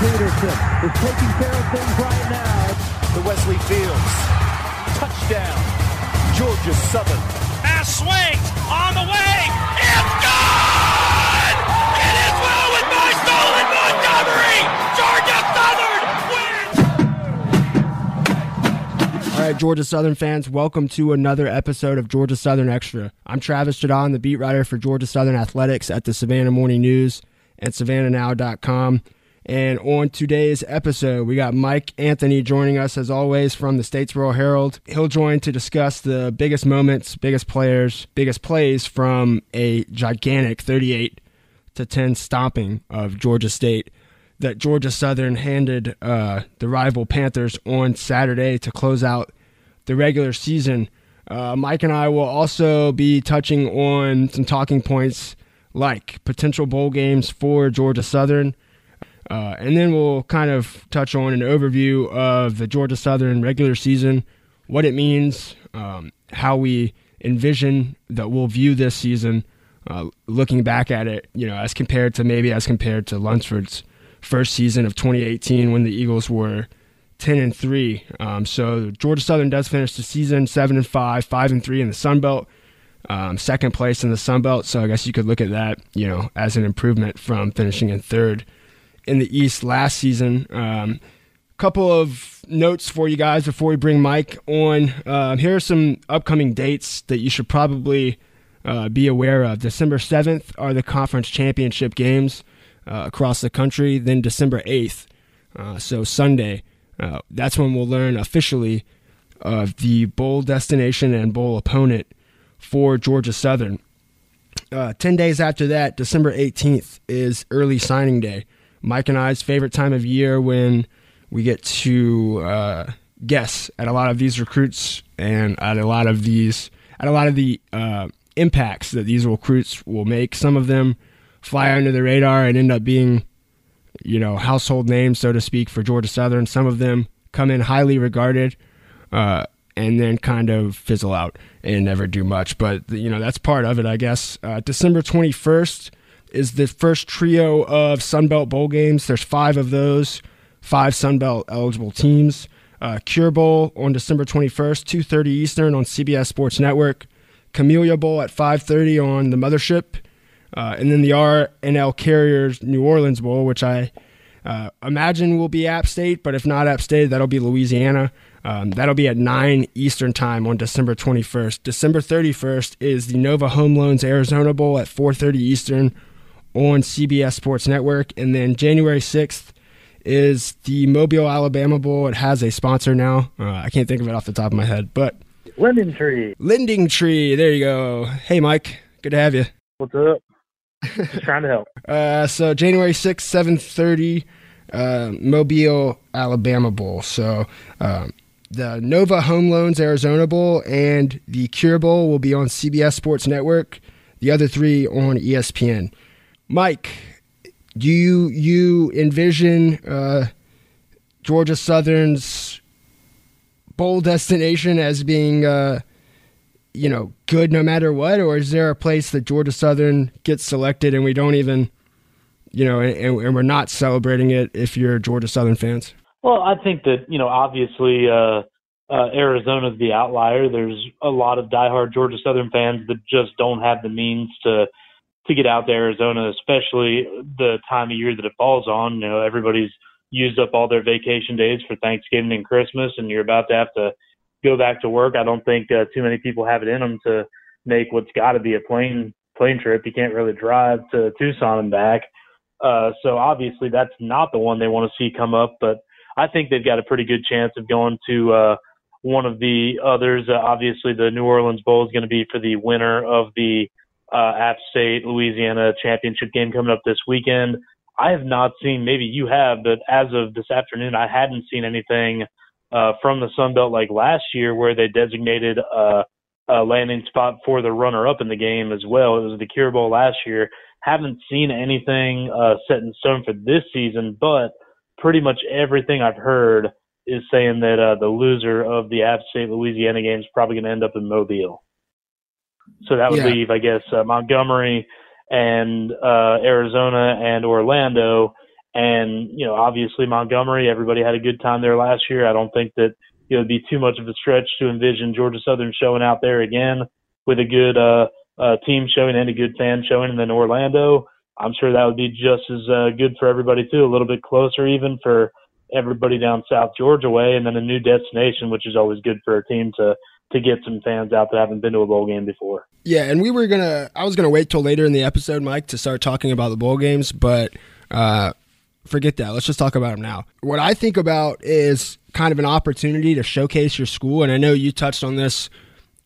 Peterson is taking care of things right now. The Wesley Fields. Touchdown. Georgia Southern. Pass swings on the way. It's gone! It is well with my soul in Montgomery! Georgia Southern wins! All right, Georgia Southern fans, welcome to another episode of Georgia Southern Extra. I'm Travis Jaudon, the beat writer for Georgia Southern Athletics at the Savannah Morning News and SavannahNow.com. And on today's episode, we got Mike Anthony joining us as always from the Statesboro Herald. He'll join to discuss the biggest moments, biggest players, biggest plays from a gigantic 38 to 10 stomping of Georgia State that Georgia Southern handed uh, the rival Panthers on Saturday to close out the regular season. Uh, Mike and I will also be touching on some talking points like potential bowl games for Georgia Southern. Uh, and then we'll kind of touch on an overview of the Georgia Southern regular season, what it means, um, how we envision that we'll view this season, uh, looking back at it, you know, as compared to maybe as compared to Lunsford's first season of 2018 when the Eagles were 10 and 3. Um, so Georgia Southern does finish the season 7 and 5, 5 and 3 in the Sun Belt. Um, second place in the Sun Belt, so I guess you could look at that, you know, as an improvement from finishing in third in the East last season. Um, couple of notes for you guys before we bring Mike on. Uh, here are some upcoming dates that you should probably uh, be aware of. December 7th are the conference championship games uh, across the country. Then December 8th, uh, so Sunday, uh, that's when we'll learn officially of the bowl destination and bowl opponent for Georgia Southern. Uh, 10 days after that, December 18th, is early signing day. Mike and I's favorite time of year when we get to uh, guess at a lot of these recruits and at a lot of these, at a lot of the uh, impacts that these recruits will make. Some of them fly under the radar and end up being, you know, household names, so to speak, for Georgia Southern. Some of them come in highly regarded uh, and then kind of fizzle out and never do much. But, you know, that's part of it, I guess. Uh, December 21st is the first trio of Sunbelt Bowl games. There's five of those, five Sunbelt eligible teams. Uh, Cure Bowl on December 21st, 2.30 Eastern on CBS Sports Network. Camellia Bowl at 5.30 on the Mothership. Uh, and then the R+L Carriers New Orleans Bowl, which I uh, imagine will be App State, but if not App State, that'll be Louisiana. Um, that'll be at 9 Eastern Time on December 21st. December 31st is the Nova Home Loans Arizona Bowl at 4.30 Eastern on CBS Sports Network. And then January 6th is the Mobile, Alabama Bowl. It has a sponsor now. Uh, I can't think of it off the top of my head, but Linden Tree. Lending Tree. There you go. Hey, Mike. Good to have you. What's up? Just trying to help. Uh, so January 6th, 7.30, uh, Mobile, Alabama Bowl. So um, the Nova Home Loans Arizona Bowl and the Cure Bowl will be on CBS Sports Network. The other three on ESPN. Mike, do you you envision uh, Georgia Southern's bowl destination as being, uh, you know, good no matter what, or is there a place that Georgia Southern gets selected and we don't even, you know, and, and we're not celebrating it if you're Georgia Southern fans? Well, I think that you know, obviously, uh, uh, Arizona's the outlier. There's a lot of diehard Georgia Southern fans that just don't have the means to to get out to Arizona, especially the time of year that it falls on. You know, everybody's used up all their vacation days for Thanksgiving and Christmas, and you're about to have to go back to work. I don't think uh, too many people have it in them to make what's got to be a plane plane trip. You can't really drive to Tucson and back. Uh, so obviously that's not the one they want to see come up, but I think they've got a pretty good chance of going to uh, one of the others. Uh, obviously, the New Orleans Bowl is going to be for the winner of the uh, App State Louisiana championship game coming up this weekend. I have not seen, maybe you have, but as of this afternoon, I hadn't seen anything uh, from the Sun Belt like last year where they designated uh, a landing spot for the runner up in the game as well. It was the Cure Bowl last year. Haven't seen anything uh, set in stone for this season, but pretty much everything I've heard is saying that uh, the loser of the App State Louisiana game is probably going to end up in Mobile. So that would Yeah. leave, I guess, uh, Montgomery and uh, Arizona and Orlando, And you know, obviously Montgomery, everybody had a good time there last year. I don't think that it would be too much of a stretch to envision Georgia Southern showing out there again with a good uh, uh, team showing and a good fan showing. And then Orlando, I'm sure that would be just as uh, good for everybody too. A little bit closer even for everybody down South Georgia way, and then a new destination, which is always good for a team to to get some fans out that haven't been to a bowl game before. Yeah, and we were gonna. I was gonna wait till later in the episode, Mike, to start talking about the bowl games, but uh, forget that. Let's just talk about them now. What I think about is kind of an opportunity to showcase your school, and I know you touched on this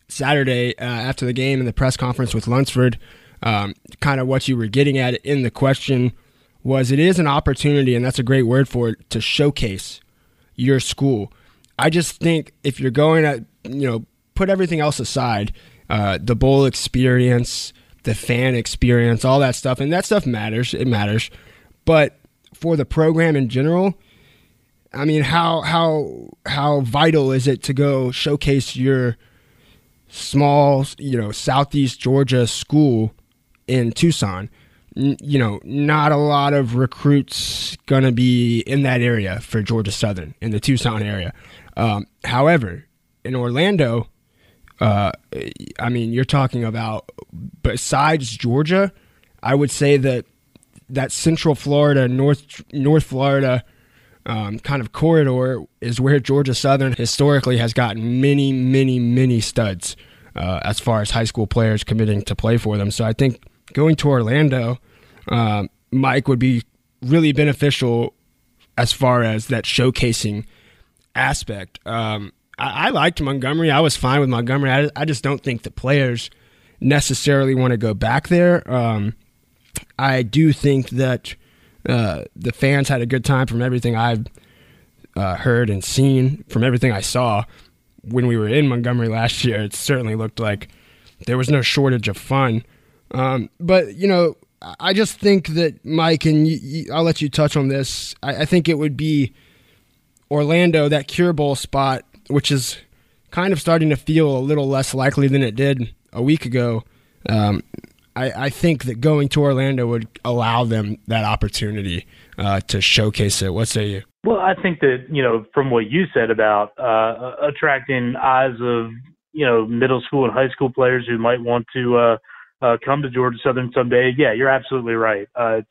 Saturday uh, after the game in the press conference with Lunsford. Um, kind of what you were getting at in the question was it is an opportunity, and that's a great word for it, to showcase your school. I just think if you're going at you know, put everything else aside, uh, the bowl experience, the fan experience, all that stuff, and that stuff matters. It matters, but for the program in general, I mean, how how how vital is it to go showcase your small, you know, Southeast Georgia school in Tucson? you know, not a lot of recruits to be in that area for Georgia Southern in the Tucson area. Um, however, in Orlando, uh, I mean, you're talking about besides Georgia, I would say that that Central Florida, North North Florida um, kind of corridor is where Georgia Southern historically has gotten many, many, many studs uh, as far as high school players committing to play for them. So I think going to Orlando, uh, Mike would be really beneficial as far as that showcasing aspect. Um, I, I, liked Montgomery. I was fine with Montgomery. I, I just don't think the players necessarily want to go back there. Um, I do think that uh, the fans had a good time from everything I've uh, heard and seen, from everything I saw when we were in Montgomery last year. It certainly looked like there was no shortage of fun. Um, but you know, I just think that Mike, and I'll let you touch on this. I, I, think it would be Orlando, that Cure Bowl spot, which is kind of starting to feel a little less likely than it did a week ago. Um, I, I, think that going to Orlando would allow them that opportunity uh, to showcase it. What say you? Well, I think that you know from what you said about uh, attracting eyes of you know middle school and high school players who might want to uh, uh, come to Georgia Southern someday. Yeah, you're absolutely right. Uh, it's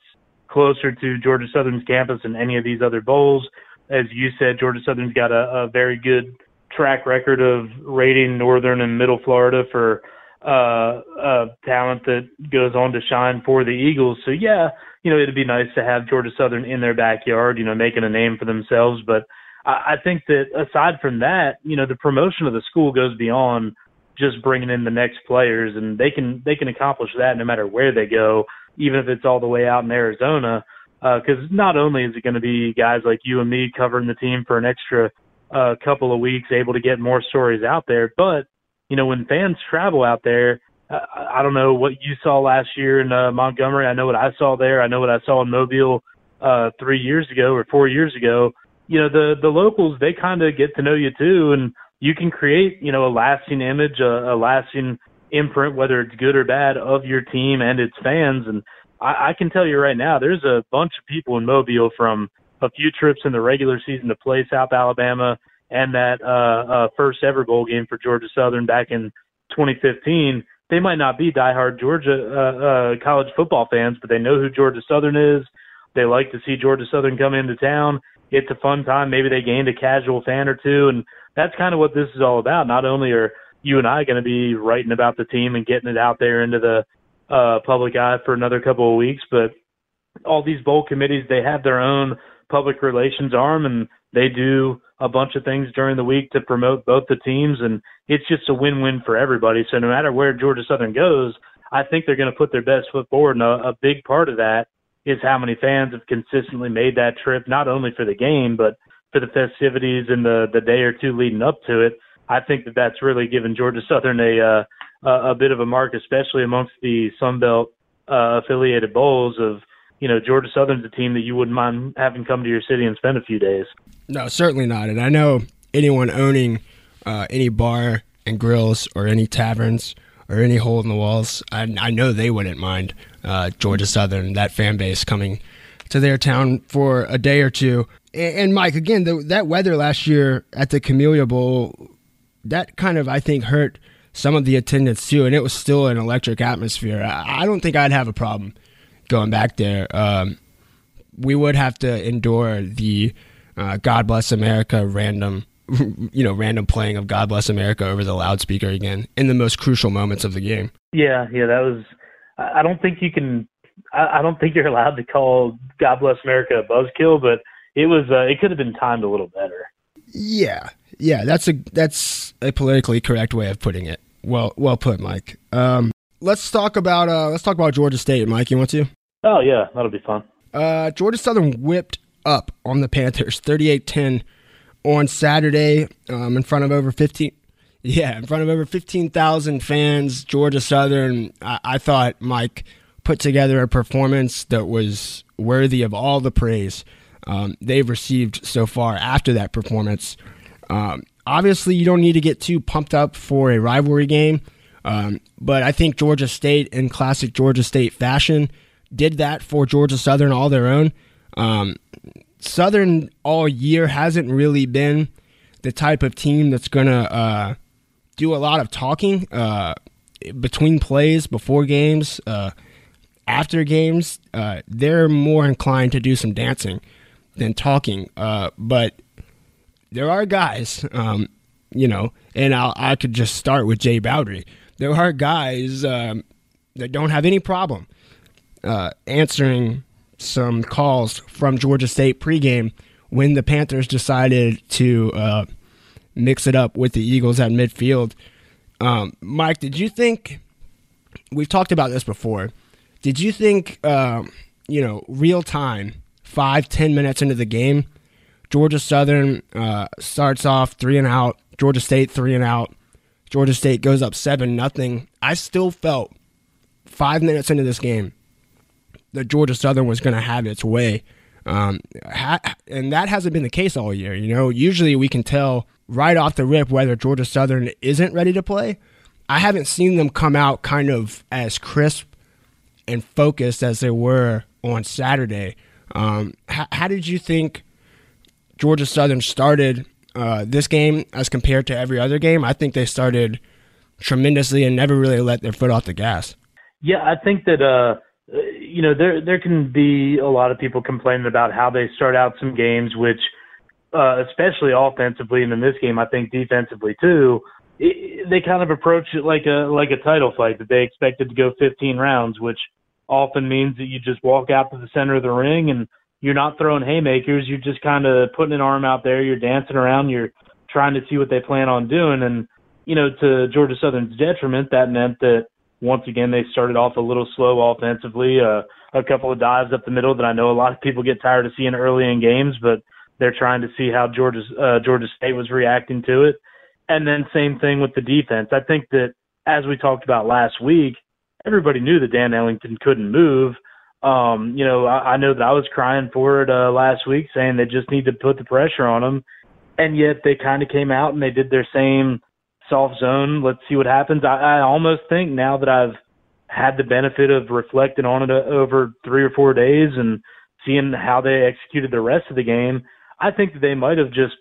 closer to Georgia Southern's campus than any of these other bowls. As you said, Georgia Southern's got a, a very good track record of rating Northern and Middle Florida for uh, uh, talent that goes on to shine for the Eagles. So yeah, you know, it'd be nice to have Georgia Southern in their backyard, you know, making a name for themselves. But I, I think that aside from that, you know, the promotion of the school goes beyond just bringing in the next players, and they can they can accomplish that no matter where they go, even if it's all the way out in Arizona. Because uh, not only is it going to be guys like you and me covering the team for an extra uh, couple of weeks, able to get more stories out there, but you know when fans travel out there, uh, I don't know what you saw last year in uh, Montgomery. I know what I saw there. I know what I saw in Mobile uh, three years ago or four years ago. You know the the locals they kind of get to know you too, and you can create, you know, a lasting image, a, a lasting imprint, whether it's good or bad, of your team and its fans. And I, I can tell you right now, there's a bunch of people in Mobile from a few trips in the regular season to play South Alabama and that uh, uh, first ever bowl game for Georgia Southern back in 2015. They might not be diehard Georgia uh, uh, college football fans, but they know who Georgia Southern is. They like to see Georgia Southern come into town. It's a fun time. Maybe they gained a casual fan or two, and that's kind of what this is all about. Not only are you and I going to be writing about the team and getting it out there into the uh, public eye for another couple of weeks, but all these bowl committees they have their own public relations arm and they do a bunch of things during the week to promote both the teams and it's just a win-win for everybody. So no matter where Georgia Southern goes, I think they're going to put their best foot forward and a, a big part of that is how many fans have consistently made that trip not only for the game but for the festivities and the the day or two leading up to it. I think that that's really given Georgia Southern a uh, a bit of a mark, especially amongst the Sun Belt uh, affiliated bowls of you know Georgia Southern's a team that you wouldn't mind having come to your city and spend a few days. No, certainly not. And I know anyone owning uh, any bar and grills or any taverns or any hole in the walls, I, I know they wouldn't mind uh, Georgia Southern that fan base coming to their town for a day or two. And, and Mike, again, the, that weather last year at the Camellia Bowl, that kind of I think hurt some of the attendance too, and it was still an electric atmosphere. I, I don't think I'd have a problem going back there. Um, we would have to endure the uh, "God Bless America" random, you know, random playing of "God Bless America" over the loudspeaker again in the most crucial moments of the game. Yeah, yeah, that was. I don't think you can. I don't think you're allowed to call "God Bless America" a buzzkill, but it was. Uh, it could have been timed a little better. Yeah, yeah, that's a that's a politically correct way of putting it. Well, well put, Mike. Um, let's talk about uh, let's talk about Georgia State, Mike. You want to? Oh yeah, that'll be fun. Uh, Georgia Southern whipped up on the Panthers 38-10 on Saturday um, in front of over 15 yeah, in front of over 15,000 fans. Georgia Southern, I-, I thought Mike put together a performance that was worthy of all the praise um, they've received so far after that performance. Um, obviously, you don't need to get too pumped up for a rivalry game, um, but I think Georgia State, in classic Georgia State fashion, did that for Georgia Southern all their own. Um, Southern all year hasn't really been the type of team that's going to uh, do a lot of talking uh, between plays, before games, uh, after games. Uh, they're more inclined to do some dancing than talking. Uh, but there are guys, um, you know, and I'll, i could just start with Jay Bowdry. There are guys um, that don't have any problem uh, answering some calls from Georgia State pregame when the Panthers decided to uh, mix it up with the Eagles at midfield. Um, Mike, did you think we've talked about this before? Did you think uh, you know real time, five ten minutes into the game, Georgia Southern uh, starts off three and out. Georgia State three and out. Georgia State goes up seven nothing. I still felt five minutes into this game that Georgia Southern was going to have its way, um, ha- and that hasn't been the case all year. You know, usually we can tell right off the rip whether Georgia Southern isn't ready to play. I haven't seen them come out kind of as crisp and focused as they were on Saturday. Um, how did you think Georgia Southern started uh, this game as compared to every other game. I think they started tremendously and never really let their foot off the gas. Yeah, I think that uh, you know there there can be a lot of people complaining about how they start out some games, which uh, especially offensively, and in this game, I think defensively too. They kind of approach it like a like a title fight that they expected to go 15 rounds, which often means that you just walk out to the center of the ring and you're not throwing haymakers. You're just kind of putting an arm out there. You're dancing around. You're trying to see what they plan on doing. And, you know, to Georgia Southern's detriment, that meant that once again they started off a little slow offensively. Uh, a couple of dives up the middle that I know a lot of people get tired of seeing early in games, but they're trying to see how Georgia's uh, Georgia State was reacting to it. And then same thing with the defense. I think that as we talked about last week, everybody knew that Dan Ellington couldn't move um, you know, I, I know that I was crying for it uh, last week, saying they just need to put the pressure on them, and yet they kind of came out and they did their same soft zone. Let's see what happens. I, I almost think now that I've had the benefit of reflecting on it uh, over three or four days and seeing how they executed the rest of the game, I think that they might have just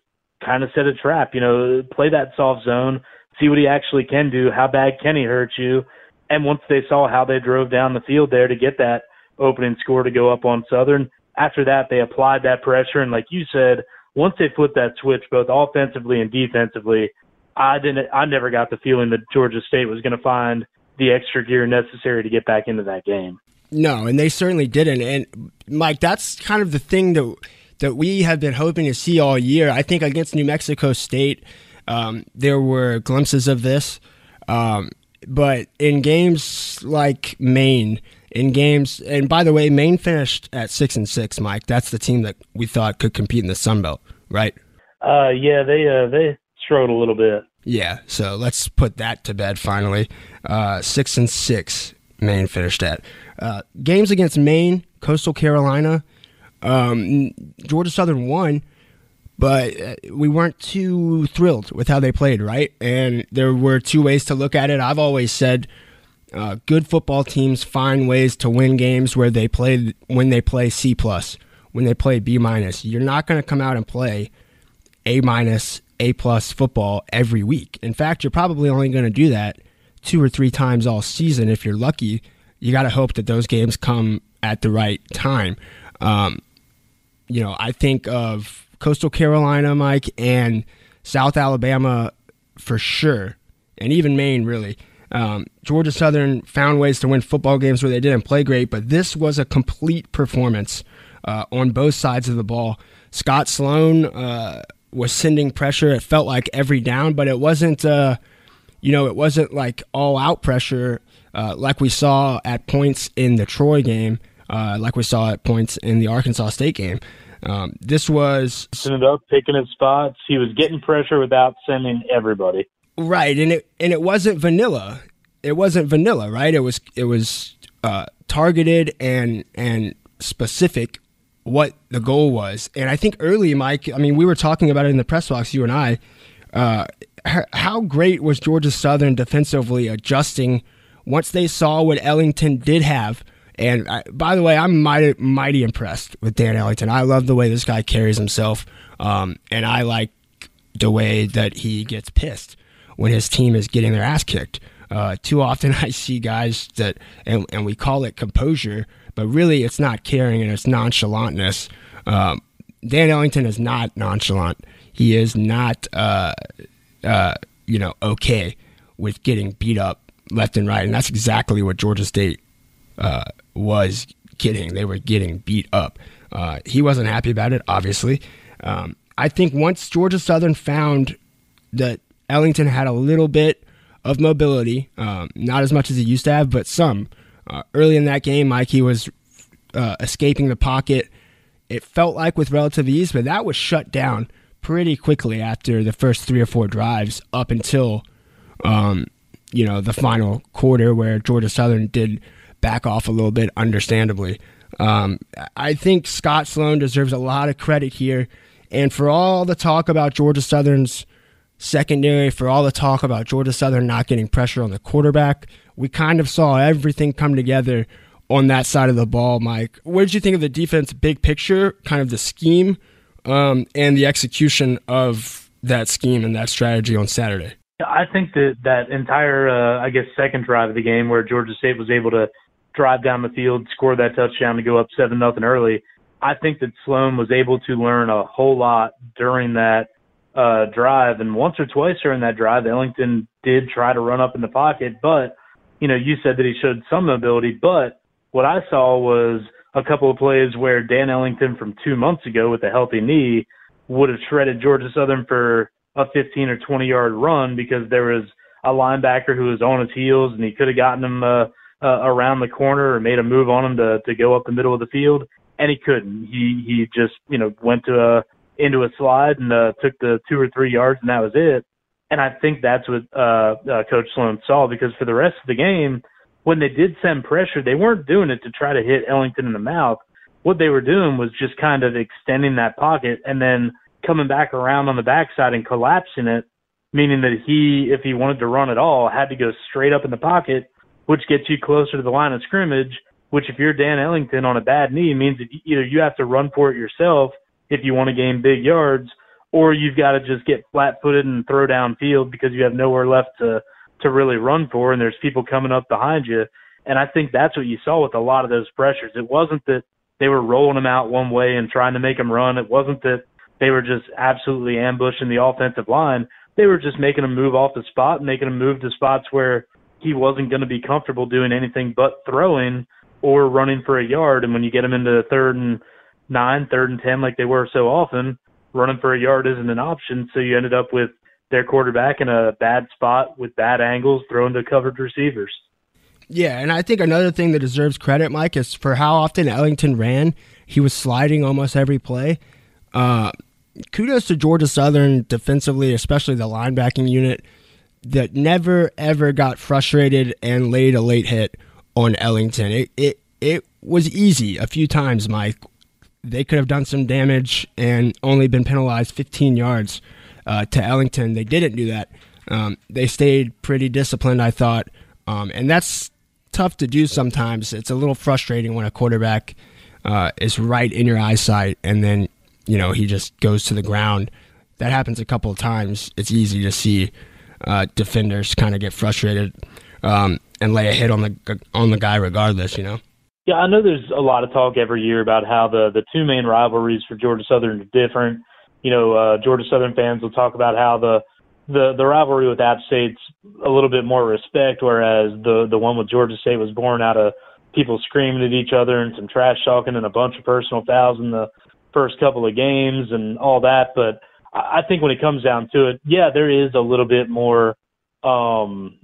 kind of set a trap. You know, play that soft zone, see what he actually can do. How bad can he hurt you? And once they saw how they drove down the field there to get that opening score to go up on Southern. After that, they applied that pressure, and like you said, once they flipped that switch, both offensively and defensively, I didn't. I never got the feeling that Georgia State was going to find the extra gear necessary to get back into that game. No, and they certainly didn't. And Mike, that's kind of the thing that that we have been hoping to see all year. I think against New Mexico State, um, there were glimpses of this, um, but in games like Maine, in games. And by the way, Maine finished at six and six. Mike, that's the team that we thought could compete in the Sun Belt, right? Uh, yeah, they uh, they struggled a little bit. Yeah, so let's put that to bed finally. Uh, six and six, Maine finished at. Uh, games against Maine, Coastal Carolina, um, Georgia Southern won, but uh, we weren't too thrilled with how they played, right? And there were two ways to look at it. I've always said uh, good football teams find ways to win games where they play when they play C plus, when they play B minus. You're not going to come out and play A minus, A plus football every week. In fact, you're probably only going to do that two or three times all season if you're lucky. You got to hope that those games come at the right time. Um, you know, I think of Coastal Carolina, Mike, and South Alabama for sure, and even Maine, really. Um, Georgia Southern found ways to win football games where they didn't play great, but this was a complete performance uh, on both sides of the ball. Scott Sloan uh, was sending pressure. It felt like every down, but it wasn't. Uh, you know, it wasn't like all out pressure uh, like we saw at points in the Troy game, uh, like we saw at points in the Arkansas State game. Um, this was sending up, picking his spots. He was getting pressure without sending everybody. Right, and it and it wasn't vanilla. It wasn't vanilla, right? It was it was uh, targeted and and specific what the goal was. And I think early, Mike. I mean, we were talking about it in the press box, you and I. Uh, how great was Georgia Southern defensively adjusting once they saw what Ellington did have? And I, by the way, I'm mighty, mighty impressed with Dan Ellington. I love the way this guy carries himself, um, and I like the way that he gets pissed when his team is getting their ass kicked. Uh, too often I see guys that, and, and, we call it composure, but really it's not caring and it's nonchalantness. Um, Dan Ellington is not nonchalant. He is not, uh, uh, you know, okay with getting beat up left and right. And that's exactly what Georgia State uh, was getting. They were getting beat up. Uh, he wasn't happy about it, obviously. Um, I think once Georgia Southern found that Ellington had a little bit of mobility, um, not as much as he used to have, but some. Uh, early in that game, Mike, he was uh, escaping the pocket. It felt like with relative ease, but that was shut down pretty quickly after the first three or four drives up until, um, you know, the final quarter where Georgia Southern did back off a little bit, understandably. Um, I think Scott Sloan deserves a lot of credit here. And for all the talk about Georgia Southern's secondary, for all the talk about Georgia Southern not getting pressure on the quarterback, we kind of saw everything come together on that side of the ball, Mike. What did you think of the defense big picture, kind of the scheme, um, and the execution of that scheme and that strategy on Saturday? I think that that entire, uh, I guess, second drive of the game where Georgia State was able to drive down the field, score that touchdown to go up seven nothing early. I think that Sloan was able to learn a whole lot during that uh, drive, and once or twice during that drive, Ellington did try to run up in the pocket, but you know, you said that he showed some ability, but what I saw was a couple of plays where Dan Ellington from two months ago with a healthy knee would have shredded Georgia Southern for a 15 or 20 yard run because there was a linebacker who was on his heels and he could have gotten him uh, uh, around the corner or made a move on him to to go up the middle of the field, and he couldn't. He he just you know went to a into a slide and uh, took the two or three yards, and that was it. And I think that's what uh, uh, Coach Sloan saw because for the rest of the game, when they did send pressure, they weren't doing it to try to hit Ellington in the mouth. What they were doing was just kind of extending that pocket and then coming back around on the backside and collapsing it, meaning that he, if he wanted to run at all, had to go straight up in the pocket which gets you closer to the line of scrimmage, which if you're Dan Ellington on a bad knee means that either you have to run for it yourself if you want to gain big yards, or you've got to just get flat footed and throw downfield because you have nowhere left to to really run for and there's people coming up behind you. And I think that's what you saw with a lot of those pressures. It wasn't that they were rolling them out one way and trying to make them run. It wasn't that they were just absolutely ambushing the offensive line. They were just making them move off the spot making them move to spots where he wasn't going to be comfortable doing anything but throwing or running for a yard. And when you get him into the third and nine, third and ten, like they were so often, running for a yard isn't an option. So you ended up with their quarterback in a bad spot with bad angles, throwing to covered receivers. Yeah, and I think another thing that deserves credit, Mike, is for how often Ellington ran. He was sliding almost every play. Uh, kudos to Georgia Southern defensively, especially the linebacking unit that never ever got frustrated and laid a late hit on Ellington. It it it was easy a few times, Mike. They could have done some damage and only been penalized 15 yards uh, to Ellington. They didn't do that. Um, they stayed pretty disciplined, I thought, um, and that's tough to do sometimes. It's a little frustrating when a quarterback uh, is right in your eyesight and then you know he just goes to the ground. That happens a couple of times. It's easy to see uh, defenders kind of get frustrated um, and lay a hit on the on the guy regardless. You know. Yeah, I know there's a lot of talk every year about how the the two main rivalries for Georgia Southern are different. You know, uh, Georgia Southern fans will talk about how the the the rivalry with App State's a little bit more respect, whereas the the one with Georgia State was born out of people screaming at each other and some trash talking and a bunch of personal fouls in the first couple of games and all that. But I think when it comes down to it, yeah, there is a little bit more. Um,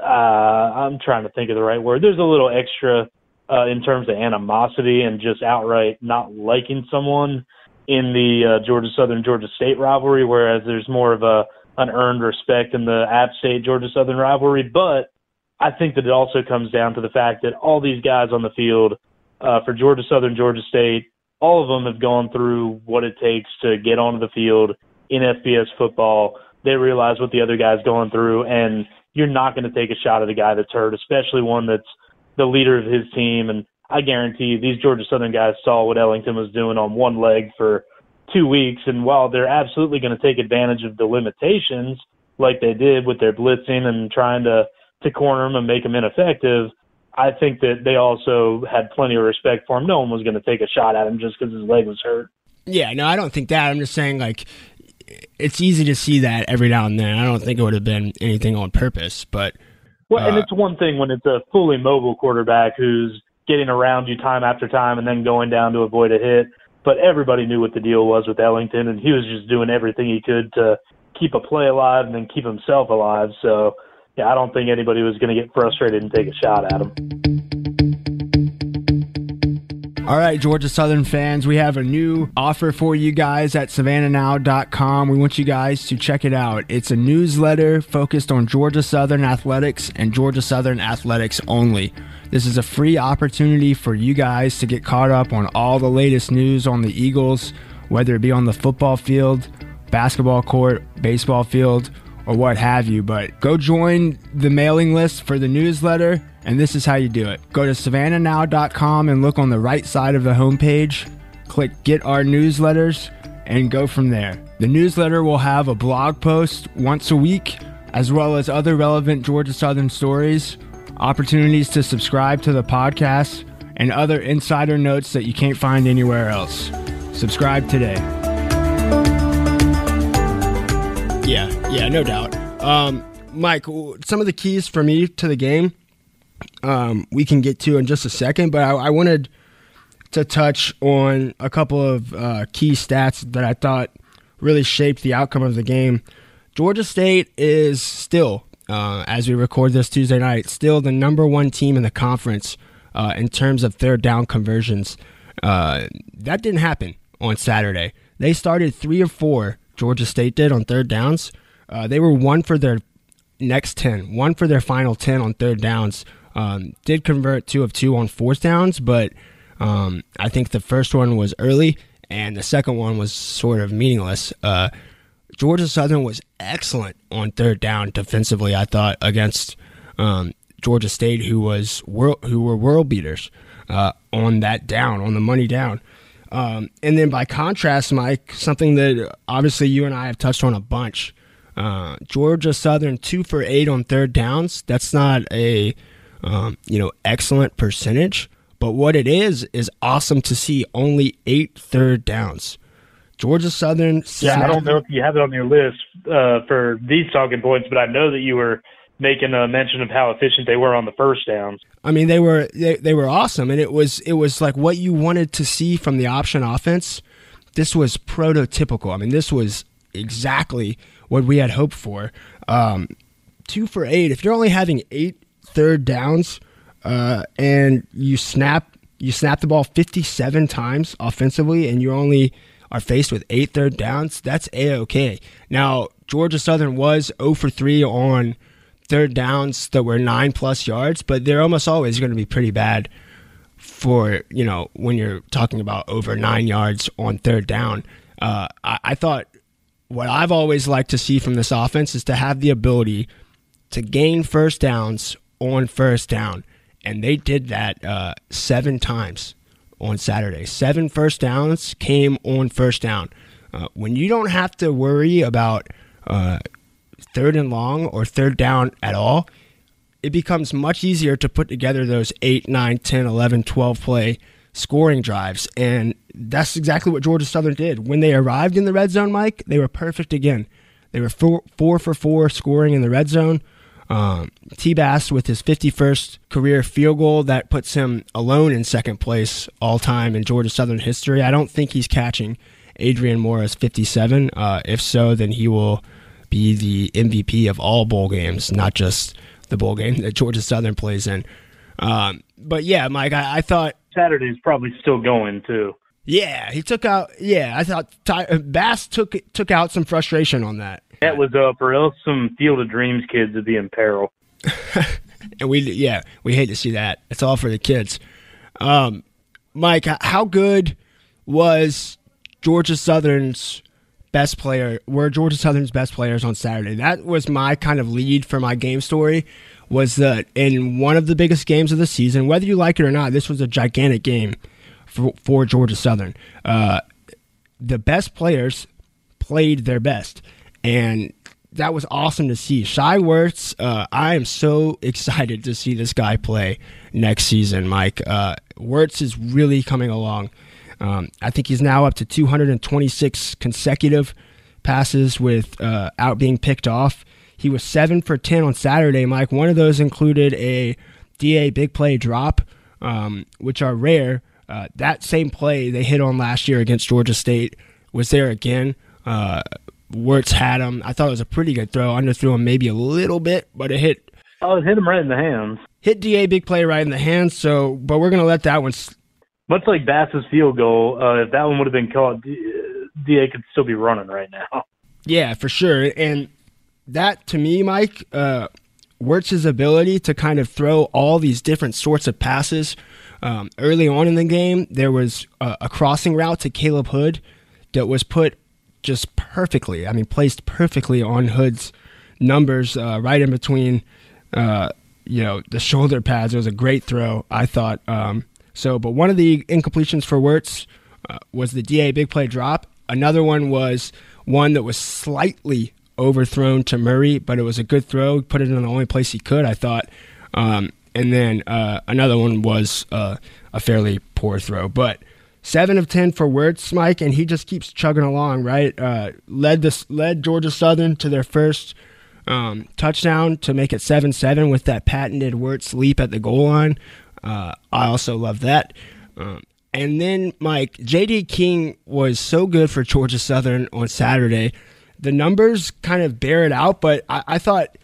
uh, I'm trying to think of the right word. There's a little extra uh, in terms of animosity and just outright not liking someone in the uh, Georgia Southern Georgia State rivalry, whereas there's more of a an earned respect in the App State Georgia Southern rivalry. But I think that it also comes down to the fact that all these guys on the field uh, for Georgia Southern Georgia State, all of them have gone through what it takes to get onto the field in FBS football. They realize what the other guy's going through, and you're not going to take a shot at a guy that's hurt, especially one that's the leader of his team. And I guarantee you, these Georgia Southern guys saw what Ellington was doing on one leg for two weeks. And while they're absolutely going to take advantage of the limitations, like they did with their blitzing and trying to to corner him and make him ineffective, I think that they also had plenty of respect for him. No one was going to take a shot at him just because his leg was hurt. Yeah, no, I don't think that. I'm just saying, like, it's easy to see that every now and then. I don't think it would have been anything on purpose, but. Well, uh, and it's one thing when it's a fully mobile quarterback who's getting around you time after time and then going down to avoid a hit. But everybody knew what the deal was with Ellington, and he was just doing everything he could to keep a play alive and then keep himself alive. So, yeah, I don't think anybody was going to get frustrated and take a shot at him. All right, Georgia Southern fans, we have a new offer for you guys at savannahnow.com. We want you guys to check it out. It's a newsletter focused on Georgia Southern athletics and Georgia Southern athletics only. This is a free opportunity for you guys to get caught up on all the latest news on the Eagles, whether it be on the football field, basketball court, baseball field, or what have you. But go join the mailing list for the newsletter and this is how you do it. Go to savannahnow.com and look on the right side of the homepage. Click Get Our Newsletters and go from there. The newsletter will have a blog post once a week, as well as other relevant Georgia Southern stories, opportunities to subscribe to the podcast, and other insider notes that you can't find anywhere else. Subscribe today. Yeah, yeah, no doubt. Um, Mike, some of the keys for me to the game um, we can get to in just a second. But I, I wanted to touch on a couple of uh, key stats that I thought really shaped the outcome of the game. Georgia State is still, uh, as we record this Tuesday night, still the number one team in the conference uh, in terms of third down conversions. Uh, that didn't happen on Saturday. They started three or four. Georgia State did on third downs. Uh, they were one for their next 10, one for their final 10 on third downs um, did convert two of two on fourth downs, but um, I think the first one was early and the second one was sort of meaningless. Uh, Georgia Southern was excellent on third down defensively. I thought against um, Georgia State, who was world, who were world beaters uh, on that down, on the money down. Um, and then by contrast, Mike, something that obviously you and I have touched on a bunch. Uh, Georgia Southern two for eight on third downs. That's not a um, you know, excellent percentage. But what it is is awesome to see only eight third downs. Georgia Southern. Yeah, I don't know if you have it on your list uh, for these talking points, but I know that you were making a mention of how efficient they were on the first downs. I mean, they were they, they were awesome, and it was it was like what you wanted to see from the option offense. This was prototypical. I mean, this was exactly what we had hoped for. Um, two for eight. If you're only having eight third downs, uh, and you snap you snap the ball 57 times offensively, and you only are faced with eight third downs, that's a okay. Now Georgia Southern was 0 for 3 on third downs that were nine plus yards, but they're almost always going to be pretty bad for you know when you're talking about over nine yards on third down. Uh, I, I thought what I've always liked to see from this offense is to have the ability to gain first downs on first down and they did that uh, seven times on Saturday. Seven first downs came on first down. Uh, when you don't have to worry about uh, third and long or third down at all, it becomes much easier to put together those 8, 9, 10, 11, 12 play scoring drives. And that's exactly what Georgia Southern did. When they arrived in the red zone, Mike, they were perfect again. They were four, four for four scoring in the red zone. Um, T Bass with his 51st career field goal that puts him alone in second place all time in Georgia Southern history. I don't think he's catching Adrian Mora's 57. Uh, if so, then he will be the MVP of all bowl games, not just the bowl game that Georgia Southern plays in. Um, but yeah, Mike, I, I thought Saturday's probably still going too. Yeah, he took out. Yeah, I thought Ty, uh, Bass took took out some frustration on that. That was up, or else some Field of Dreams kids would be in peril. and we, yeah, we hate to see that. It's all for the kids. Um, Mike, how good was Georgia Southern's best player? Were Georgia Southern's best players on Saturday? That was my kind of lead for my game story. Was that in one of the biggest games of the season, whether you like it or not, this was a gigantic game for, for Georgia Southern. Uh, the best players played their best, and that was awesome to see. Shai Werts, uh, I am so excited to see this guy play next season, Mike. Uh, Werts is really coming along. Um, I think he's now up to 226 consecutive passes without uh, being picked off. He was seven for 10 on Saturday, Mike. One of those included a DA big play drop, um, which are rare. Uh, that same play they hit on last year against Georgia State was there again. Uh, Werts had him. I thought it was a pretty good throw. Underthrew him maybe a little bit, but it hit. Oh, it hit him right in the hands. Hit Da big play right in the hands. So, but we're gonna let that one. Much like Bass's field goal, uh, if that one would have been caught, Da could still be running right now. Yeah, for sure. And that to me, Mike, uh, Werts's ability to kind of throw all these different sorts of passes um, early on in the game, there was a, a, crossing route to Khaleb Hood that was put just perfectly. I mean, placed perfectly on Hood's numbers, uh, right in between, uh, you know, the shoulder pads. It was a great throw, I thought. Um, so, but one of the incompletions for Werts uh, was the DA big play drop. Another one was one that was slightly overthrown to Murray, but it was a good throw. Put it in the only place he could, I thought. Um, and then uh, another one was uh, a fairly poor throw. But seven of ten for Werts, Mike, and he just keeps chugging along. Right, uh, led this led Georgia Southern to their first um, touchdown to make it seven seven with that patented Werts leap at the goal line. Uh, I also love that. Um, and then Mike J.D. King was so good for Georgia Southern on Saturday. The numbers kind of bear it out, but I, I thought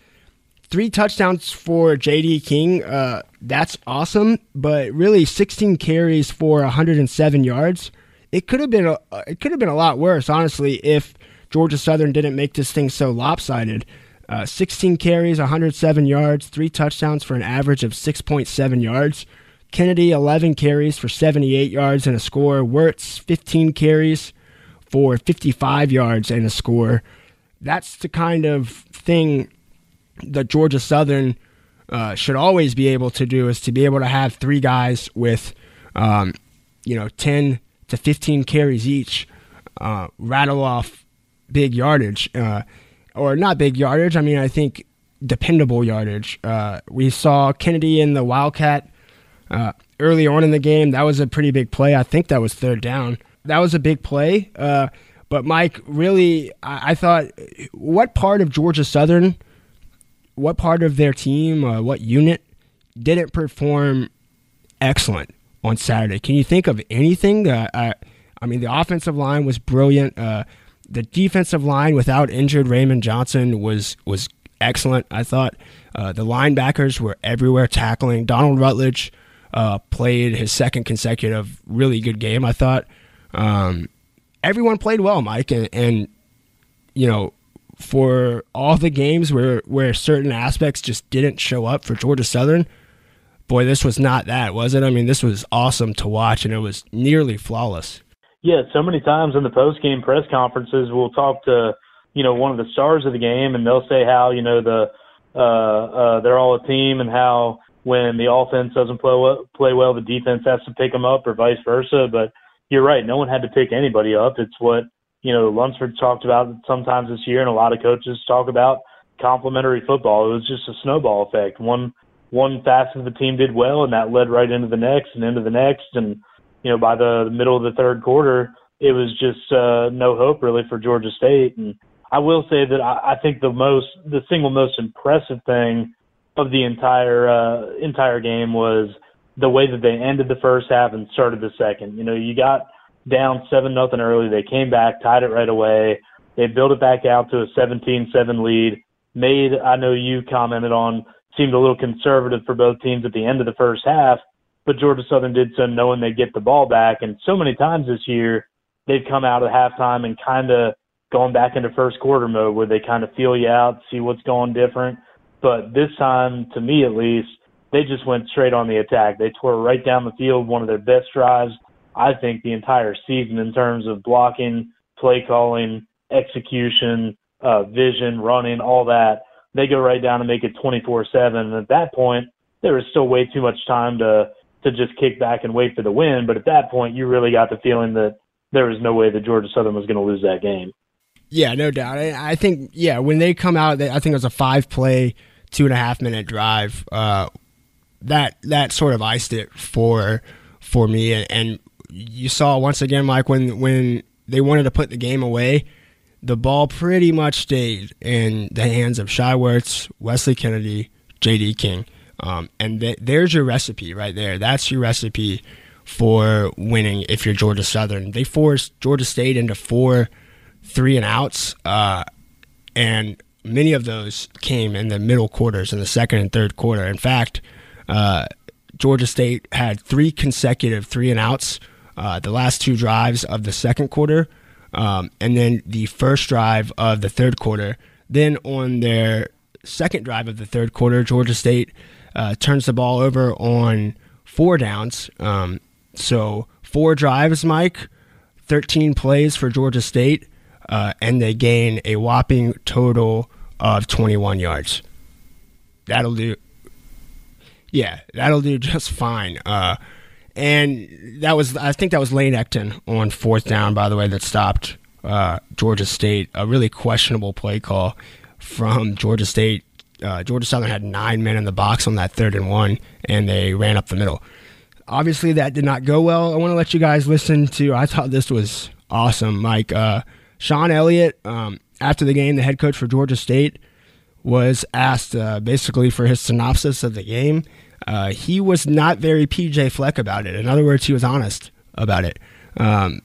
three touchdowns for J.D. King. Uh, that's awesome, but really 16 carries for 107 yards. It could have been a it could have been a lot worse, honestly, if Georgia Southern didn't make this thing so lopsided. Uh, 16 carries, 107 yards, three touchdowns for an average of 6.7 yards. Kennedy 11 carries for 78 yards and a score. Werts 15 carries for 55 yards and a score. That's the kind of thing that Georgia Southern uh, should always be able to do is to be able to have three guys with, um, you know, 10 to 15 carries each, uh, rattle off big yardage, uh, or not big yardage. I mean, I think dependable yardage. Uh, we saw Kennedy in the Wildcat uh, early on in the game. That was a pretty big play. I think that was third down. That was a big play. Uh, but Mike, really, I, I thought, what part of Georgia Southern? What part of their team, what unit didn't perform excellent on Saturday? Can you think of anything? Uh, I, I mean, the offensive line was brilliant. Uh, the defensive line without injured Raymond Johnson was was excellent. I thought uh, the linebackers were everywhere tackling. Donald Rutledge uh, played his second consecutive really good game. I thought um, everyone played well, Mike, and, and you know for all the games where where certain aspects just didn't show up for Georgia Southern, boy, this was not that, was it? I mean, this was awesome to watch, and it was nearly flawless. Yeah, so many times in the post game press conferences, we'll talk to you know one of the stars of the game, and they'll say how you know the uh, uh, they're all a team and how when the offense doesn't play well, play well, the defense has to pick them up, or vice versa. But you're right, no one had to pick anybody up. It's what you know Lunsford talked about sometimes this year, and a lot of coaches talk about complementary football. It was just a snowball effect. One one facet of the team did well, and that led right into the next and into the next. And you know, by the middle of the third quarter, it was just uh, no hope really for Georgia State. And I will say that I, I think the most, the single most impressive thing of the entire uh, entire game was the way that they ended the first half and started the second. You know, you got down seven nothing early, they came back, tied it right away. They built it back out to a 17-7 lead. Made I know you commented on seemed a little conservative for both teams at the end of the first half, but Georgia Southern did so knowing they'd get the ball back. And so many times this year, they've come out at halftime and kind of gone back into first quarter mode where they kind of feel you out, see what's going different. But this time, to me at least, they just went straight on the attack. They tore right down the field, one of their best drives, I think, the entire season in terms of blocking, play calling, execution, uh, vision, running, all that. They go right down and make it 24 7. And at that point, there was still way too much time to, to just kick back and wait for the win. But at that point, you really got the feeling that there was no way that Georgia Southern was going to lose that game. Yeah, no doubt. I think, yeah, when they come out, I think it was a five play, two and a half minute drive. Uh, that that sort of iced it for for me, and, and you saw once again, Mike, when when they wanted to put the game away, the ball pretty much stayed in the hands of Shai Werts, Wesley Kennedy, J.D. King, um, and th- there's your recipe right there. That's your recipe for winning if you're Georgia Southern. They forced Georgia State into four three and outs, uh, and many of those came in the middle quarters in the second and third quarter. In fact, uh, Georgia State had three consecutive three and outs uh, the last two drives of the second quarter, um, and then the first drive of the third quarter. Then on their second drive of the third quarter, Georgia State uh, turns the ball over on four downs. Um, so four drives, Mike, 13 plays for Georgia State uh, and they gain a whopping total of 21 yards. That'll do. Yeah, that'll do just fine. Uh, and that was, I think that was Lane Ecton on fourth down, by the way, that stopped uh, Georgia State. A really questionable play call from Georgia State. Uh, Georgia Southern had nine men in the box on that third and one, and they ran up the middle. Obviously, that did not go well. I want to let you guys listen to. I thought this was awesome, Mike. Uh, Shawn Elliott, um, after the game, the head coach for Georgia State, was asked uh, basically for his synopsis of the game. Uh, he was not very PJ Fleck about it. In other words, he was honest about it. Um,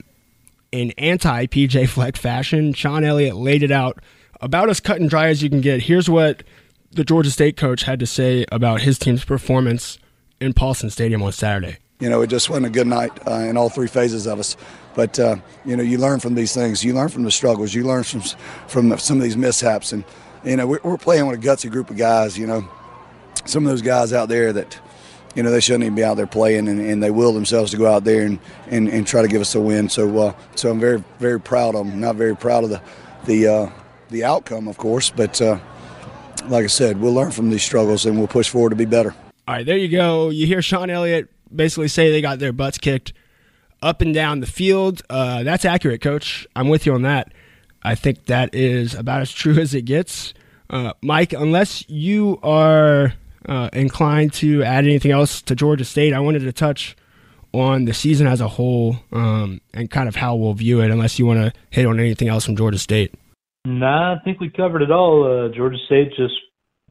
in anti PJ Fleck fashion, Shawn Elliott laid it out about as cut and dry as you can get. Here's what the Georgia State coach had to say about his team's performance in Paulson Stadium on Saturday. You know, it just wasn't a good night uh, in all three phases of us. But uh, you know, you learn from these things. You learn from the struggles. You learn from from some of these mishaps. And you know, we're, we're playing with a gutsy group of guys. You know, some of those guys out there that you know they shouldn't even be out there playing, and, and they will themselves to go out there and, and, and try to give us a win. So uh, so I'm very very proud of them. Not very proud of the the uh, the outcome, of course, but uh, like I said, we'll learn from these struggles and we'll push forward to be better. All right, there you go. You hear Shawn Elliott basically say they got their butts kicked up and down the field. Uh, that's accurate, coach. I'm with you on that. I think that is about as true as it gets. Uh, Mike, unless you are uh, inclined to add anything else to Georgia State, I wanted to touch on the season as a whole um, and kind of how we'll view it, unless you want to hit on anything else from Georgia State. Nah, I think we covered it all. Uh, Georgia State just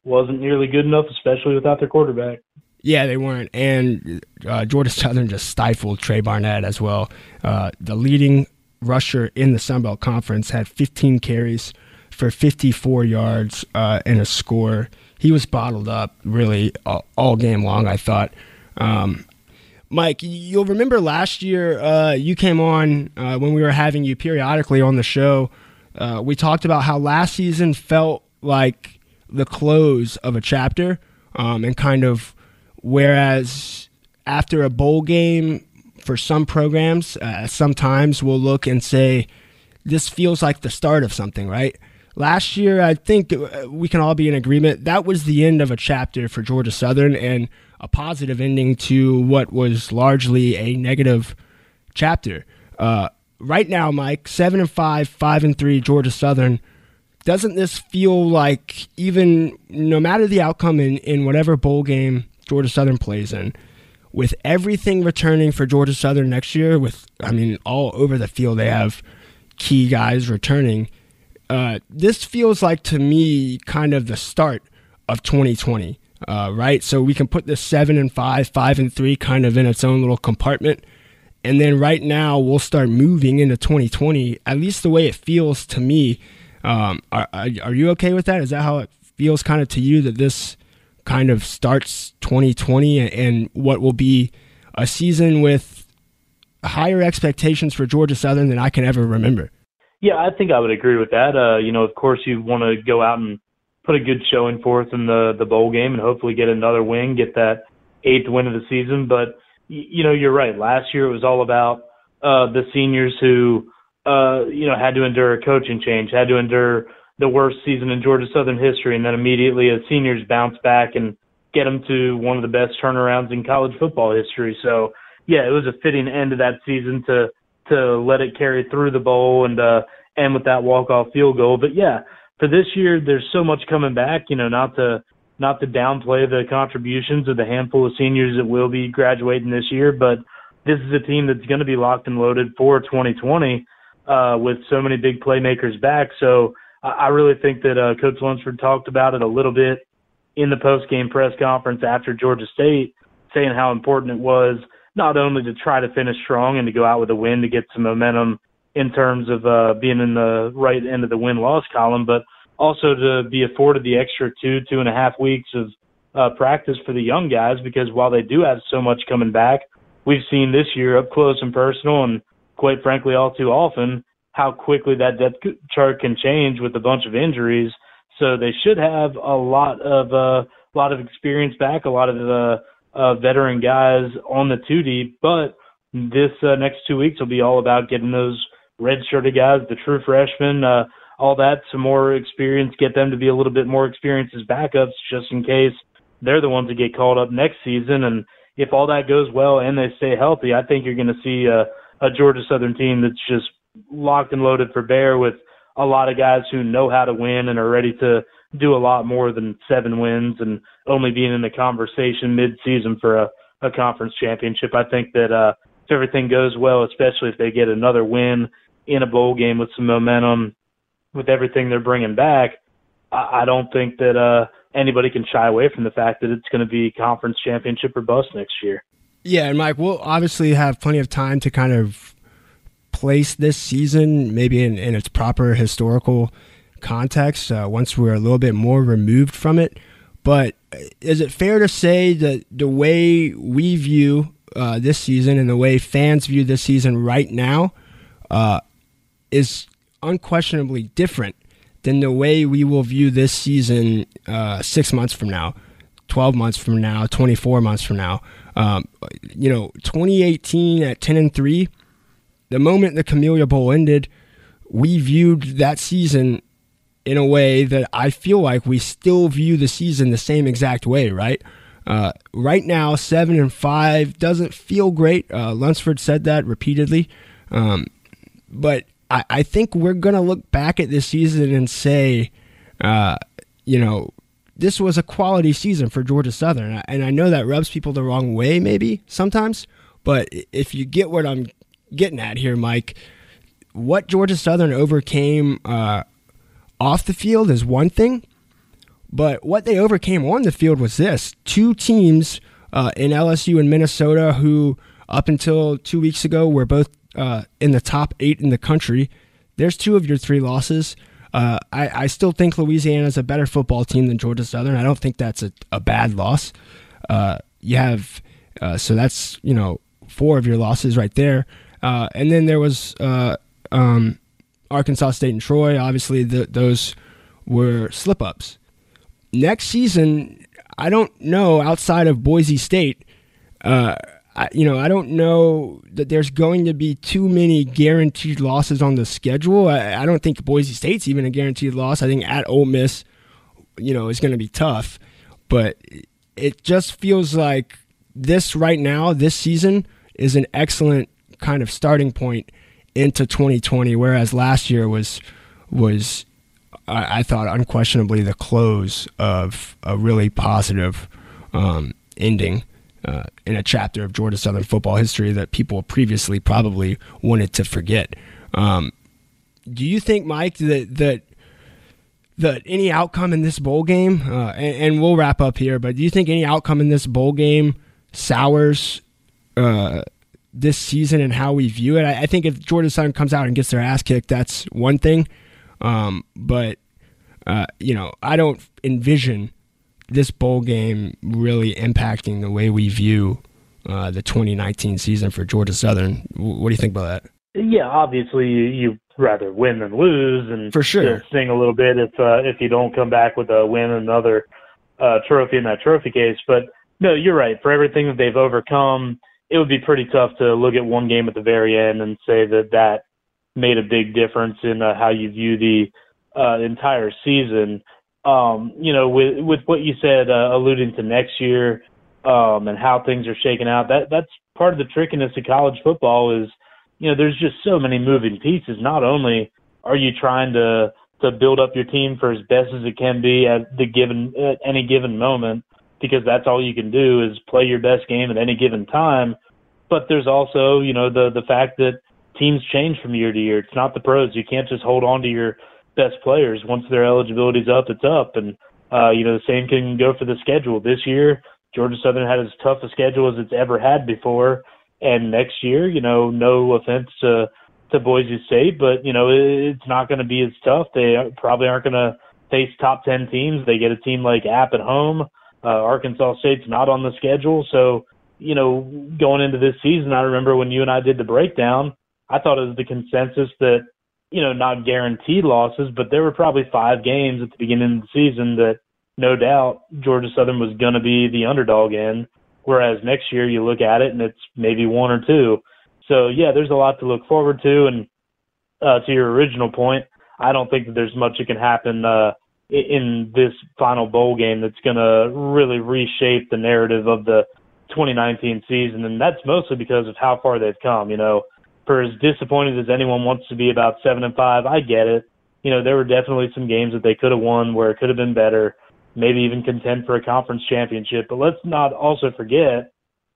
wasn't nearly good enough, especially without their quarterback. Yeah, they weren't. And uh, Georgia Southern just stifled Tra Barnett as well. Uh, the leading rusher in the Sun Belt Conference had 15 carries for 54 yards uh, and a score. He was bottled up really all, all game long, I thought. Um, Mike, you'll remember last year uh, you came on uh, when we were having you periodically on the show. Uh, we talked about how last season felt like the close of a chapter um, and kind of Whereas after a bowl game, for some programs, uh, sometimes we'll look and say, this feels like the start of something, right? Last year, I think uh, we can all be in agreement that was the end of a chapter for Georgia Southern and a positive ending to what was largely a negative chapter. Uh, right now, Mike, seven and five, five and three, Georgia Southern. Doesn't this feel like even no matter the outcome in, in whatever bowl game Georgia Southern plays in, with everything returning for Georgia Southern next year, with I mean all over the field they have key guys returning. Uh, this feels like to me kind of the start of 2020, uh, right? So we can put the seven and five, five and three kind of in its own little compartment. And then right now we'll start moving into 2020, at least the way it feels to me. Um, are, are you okay with that? Is that how it feels kind of to you that this kind of starts 2020 and what will be a season with higher expectations for Georgia Southern than I can ever remember? Yeah, I think I would agree with that. Uh, you know, of course, you want to go out and put a good showing forth in the the bowl game and hopefully get another win, get that eighth win of the season. But you know, you're right. Last year it was all about uh, the seniors who uh, you know had to endure a coaching change, had to endure the worst season in Georgia Southern history, and then immediately as seniors bounce back and get them to one of the best turnarounds in college football history. So yeah, it was a fitting end to that season to to let it carry through the bowl and uh end with that walk off field goal. But yeah, for this year there's so much coming back, you know, not to not to downplay the contributions of the handful of seniors that will be graduating this year, but this is a team that's going to be locked and loaded for 2020 uh, with so many big playmakers back. So I, really think that uh, Coach Lunsford talked about it a little bit in the post game press conference after Georgia State, saying how important it was not only to try to finish strong and to go out with a win to get some momentum in terms of uh, being in the right end of the win loss column, but also to be afforded the extra two, two and a half weeks of uh, practice for the young guys because while they do have so much coming back, we've seen this year up close and personal and quite frankly all too often how quickly that depth chart can change with a bunch of injuries. So they should have a lot of uh, a lot of experience back, a lot of the uh, veteran guys on the two deep. But this uh, next two weeks will be all about getting those red-shirted guys, the true freshmen, uh, all that, some more experience, get them to be a little bit more experienced as backups, just in case they're the ones that get called up next season. And if all that goes well and they stay healthy, I think you're going to see a, a Georgia Southern team that's just locked and loaded for bear with a lot of guys who know how to win and are ready to do a lot more than seven wins and only being in the conversation mid-season for a, a conference championship. I think that uh, if everything goes well, especially if they get another win in a bowl game with some momentum, with everything they're bringing back, I, I don't think that uh, anybody can shy away from the fact that it's going to be conference championship or bust next year. Yeah, and Mike, we'll obviously have plenty of time to kind of place this season maybe in, in its proper historical context uh, once we're a little bit more removed from it. But is it fair to say that the way we view uh, this season and the way fans view this season right now uh, is unquestionably different than the way we will view this season uh, six months from now, 12 months from now, 24 months from now? Um, you know, 2018 at 10 and 3, the moment the Camellia Bowl ended, we viewed that season in a way that I feel like we still view the season the same exact way, right? Uh, right now, seven and five doesn't feel great. Uh, Lunsford said that repeatedly, um, but I, I, think we're gonna look back at this season and say, uh, you know, this was a quality season for Georgia Southern, and I know that rubs people the wrong way, maybe sometimes. But if you get what I'm getting at here, Mike, what Georgia Southern overcame uh, off the field is one thing, but what they overcame on the field was this two teams uh, in LSU and Minnesota who, up until two weeks ago, were both uh, in the top eight in the country. There's two of your three losses. Uh, I, I, still think Louisiana is a better football team than Georgia Southern. I don't think that's a, a bad loss. Uh, you have, uh, so that's, you know, four of your losses right there. Uh, and then there was um, Arkansas State and Troy. Obviously, the, those were slip ups. Next season, I don't know outside of Boise State. Uh, I, you know, I don't know that there's going to be too many guaranteed losses on the schedule. I, I don't think Boise State's even a guaranteed loss. I think at Ole Miss, you know, is going to be tough. But it just feels like this right now, this season, is an excellent kind of starting point into 2020. Whereas last year was was I, I thought unquestionably the close of a really positive um, ending uh, in a chapter of Georgia Southern football history that people previously probably wanted to forget. Um, do you think, Mike, that that that any outcome in this bowl game, uh, and, and, we'll wrap up here, but do you think any outcome in this bowl game sours uh, this season and how we view it? I, I, think if Georgia Southern comes out and gets their ass kicked, that's one thing. Um, but uh, you know, I don't envision this bowl game really impacting the way we view uh, the 2019 season for Georgia Southern. What do you think about that? Yeah, obviously you, you rather win than lose, and for sure sting a little bit if uh, if you don't come back with a win another uh, trophy in that trophy case. But no, you're right. For everything that they've overcome, it would be pretty tough to look at one game at the very end and say that that made a big difference in uh, how you view the uh, entire season um, you know, with with what you said, uh, alluding to next year um, and how things are shaking out, that that's part of the trickiness of college football is, you know, there's just so many moving pieces. Not only are you trying to to build up your team for as best as it can be at the given at any given moment, because that's all you can do is play your best game at any given time. But there's also, you know, the the fact that teams change from year to year. It's not the pros. You can't just hold on to your best players. Once their eligibility's up, it's up. And, uh, you know, the same can go for the schedule. This year, Georgia Southern had as tough a schedule as it's ever had before. And next year, you know, no offense to, to Boise State, but, you know, it's not going to be as tough. They probably aren't going to face top 10 teams. They get a team like App at home. Uh, Arkansas State's not on the schedule. So, you know, going into this season, I remember when you and I did the breakdown, I thought it was the consensus that you know, not guaranteed losses, but there were probably five games at the beginning of the season that no doubt Georgia Southern was going to be the underdog in. Whereas next year you look at it and it's maybe one or two. So yeah, there's a lot to look forward to. And uh, to your original point, I don't think that there's much that can happen uh, in this final bowl game that's going to really reshape the narrative of the 2019 season. And that's mostly because of how far they've come. You know, for as disappointed as anyone wants to be about seven and five, I get it. You know, there were definitely some games that they could have won where it could have been better, maybe even contend for a conference championship. But let's not also forget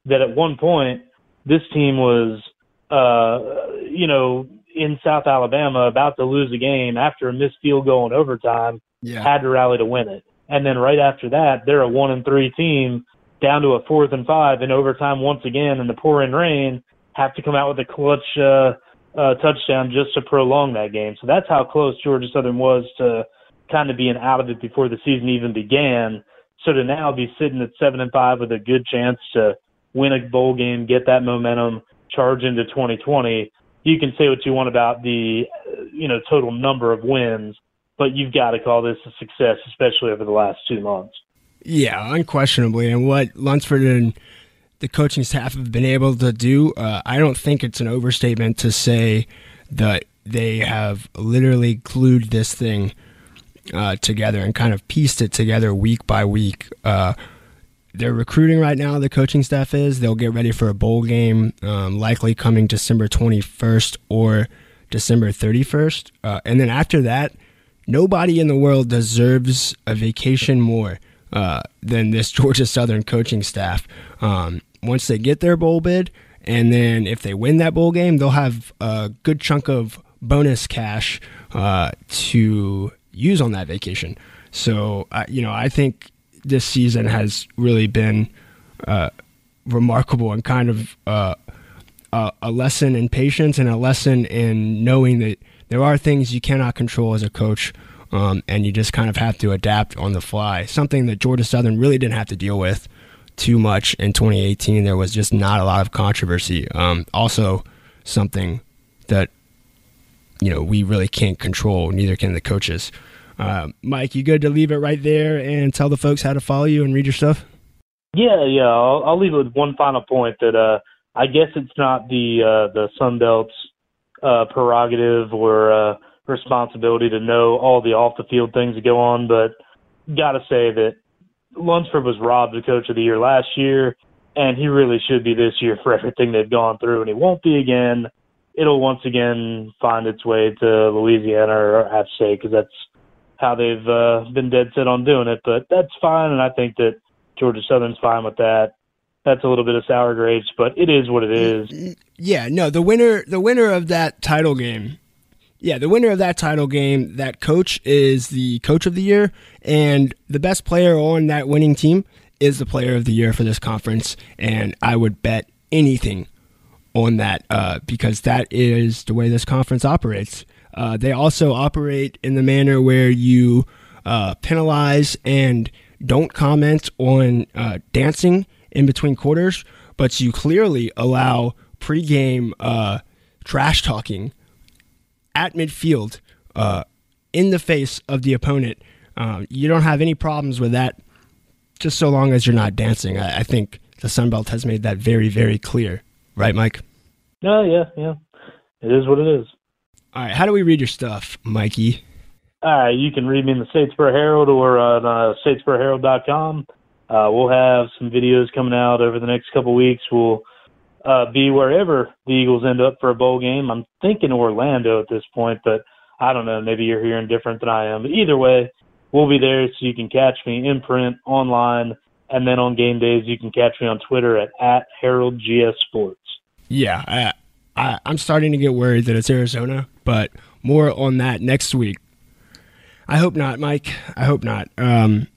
that at one point this team was, uh, you know, in South Alabama about to lose a game after a missed field goal in overtime, yeah. had to rally to win it. And then right after that, they're a one and three team down to a fourth and five in overtime once again in the pouring rain have to come out with a clutch uh, uh, touchdown just to prolong that game. So that's how close Georgia Southern was to kind of being out of it before the season even began. So to now be sitting at seven and five with a good chance to win a bowl game, get that momentum, charge into 2020. You can say what you want about the, you know, total number of wins, but you've got to call this a success, especially over the last two months. Yeah, unquestionably. And what Lunsford and the coaching staff have been able to do, uh, I don't think it's an overstatement to say that they have literally glued this thing uh, together and kind of pieced it together week by week. Uh, they're recruiting right now. The coaching staff is. They'll get ready for a bowl game, um, likely coming December 21st or December 31st. Uh, and then after that, nobody in the world deserves a vacation more uh, than this Georgia Southern coaching staff. Um, once they get their bowl bid, and then if they win that bowl game, they'll have a good chunk of bonus cash uh, to use on that vacation. So, uh, you know, I think this season has really been uh, remarkable and kind of uh, a, a lesson in patience and a lesson in knowing that there are things you cannot control as a coach. Um, and you just kind of have to adapt on the fly. Something that Georgia Southern really didn't have to deal with too much in 2018. There was just not a lot of controversy. Um, also, something that you know we really can't control. Neither can the coaches. Uh, Mike, you good to leave it right there and tell the folks how to follow you and read your stuff? Yeah, yeah. I'll, I'll leave it with one final point that uh, I guess it's not the uh, the Sun Belt's uh, prerogative or uh, responsibility to know all the off the field things that go on, but gotta say that Lunsford was robbed the coach of the year last year, and he really should be this year for everything they've gone through, and he won't be again. It'll once again find its way to Louisiana or App State because that's how they've uh, been dead set on doing it. But that's fine, and I think that Georgia Southern's fine with that. That's a little bit of sour grapes, but it is what it is. Yeah, no, the winner the winner of that title game. Yeah, the winner of that title game, that coach is the coach of the year, and the best player on that winning team is the player of the year for this conference. And I would bet anything on that uh, because that is the way this conference operates. Uh, they also operate in the manner where you uh, penalize and don't comment on uh, dancing in between quarters, but you clearly allow pregame uh, trash talking at midfield uh, in the face of the opponent. Uh, you don't have any problems with that, just so long as you're not dancing. I, I think the Sun Belt has made that very, very clear. Right, Mike? No, yeah, yeah. It is what it is. All right, how do we read your stuff, Mikey? Right, you can read me in the Statesboro Herald or on uh, statesboroherald.com. Uh, we'll have some videos coming out over the next couple weeks. We'll uh, be wherever the Eagles end up for a bowl game. I'm thinking Orlando at this point, but I don't know. Maybe you're hearing different than I am. But either way, we'll be there so you can catch me in print, online, and then on game days you can catch me on Twitter at, at. Yeah, I, I, I'm starting to get worried that it's Arizona, but more on that next week. I hope not, Mike. I hope not. Um,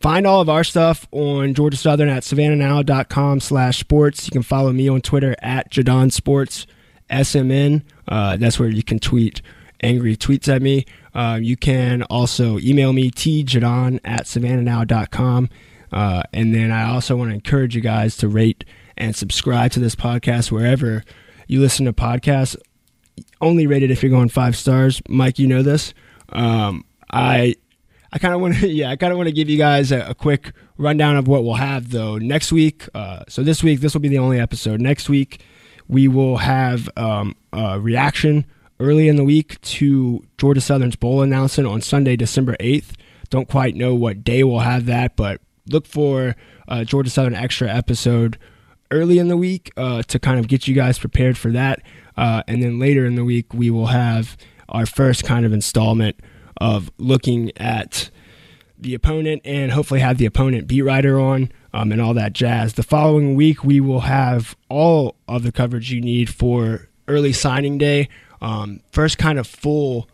find all of our stuff on Georgia Southern at savannahnow.com slash sports. You can follow me on Twitter at Jaudon Sports SMN. Uh, that's where you can tweet angry tweets at me. Uh, you can also email me, tjaudon at savannahnow.com. Uh, and then I also want to encourage you guys to rate and subscribe to this podcast wherever you listen to podcasts. Only rated if you're going five stars. Mike, you know this. Um, I I kind of want to yeah I kind of want to give you guys a, a, quick rundown of what we'll have though next week. Uh, so this week this will be the only episode. Next week we will have um, a reaction early in the week to Georgia Southern's bowl announcement on Sunday, December eighth. Don't quite know what day we'll have that, but look for uh, Georgia Southern extra episode early in the week uh, to kind of get you guys prepared for that. Uh, and then later in the week, we will have our first kind of installment of looking at the opponent and hopefully have the opponent beat writer on um, and all that jazz. The following week, we will have all of the coverage you need for early signing day. Um, first kind of full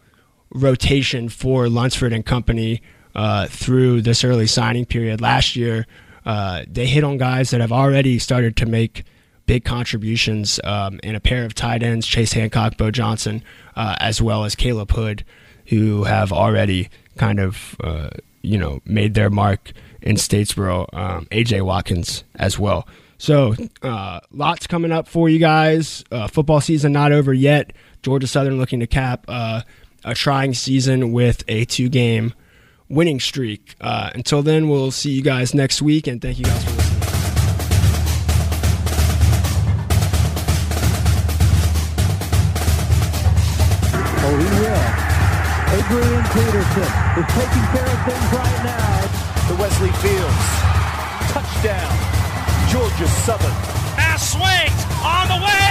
rotation for Lunsford and company uh, through this early signing period. Last year, uh, they hit on guys that have already started to make big contributions um, in a pair of tight ends, Chase Hancock, Bo Johnson, uh, as well as Khaleb Hood, who have already kind of, uh, you know, made their mark in Statesboro, um, AJ Watkins as well. So, uh, lots coming up for you guys. Uh, football season not over yet. Georgia Southern looking to cap uh, a trying season with a two game winning streak. Uh, until then, we'll see you guys next week, and thank you guys for. Peterson is taking care of things right now. The Wesley Fields. Touchdown. Georgia Southern. Now swings on the way.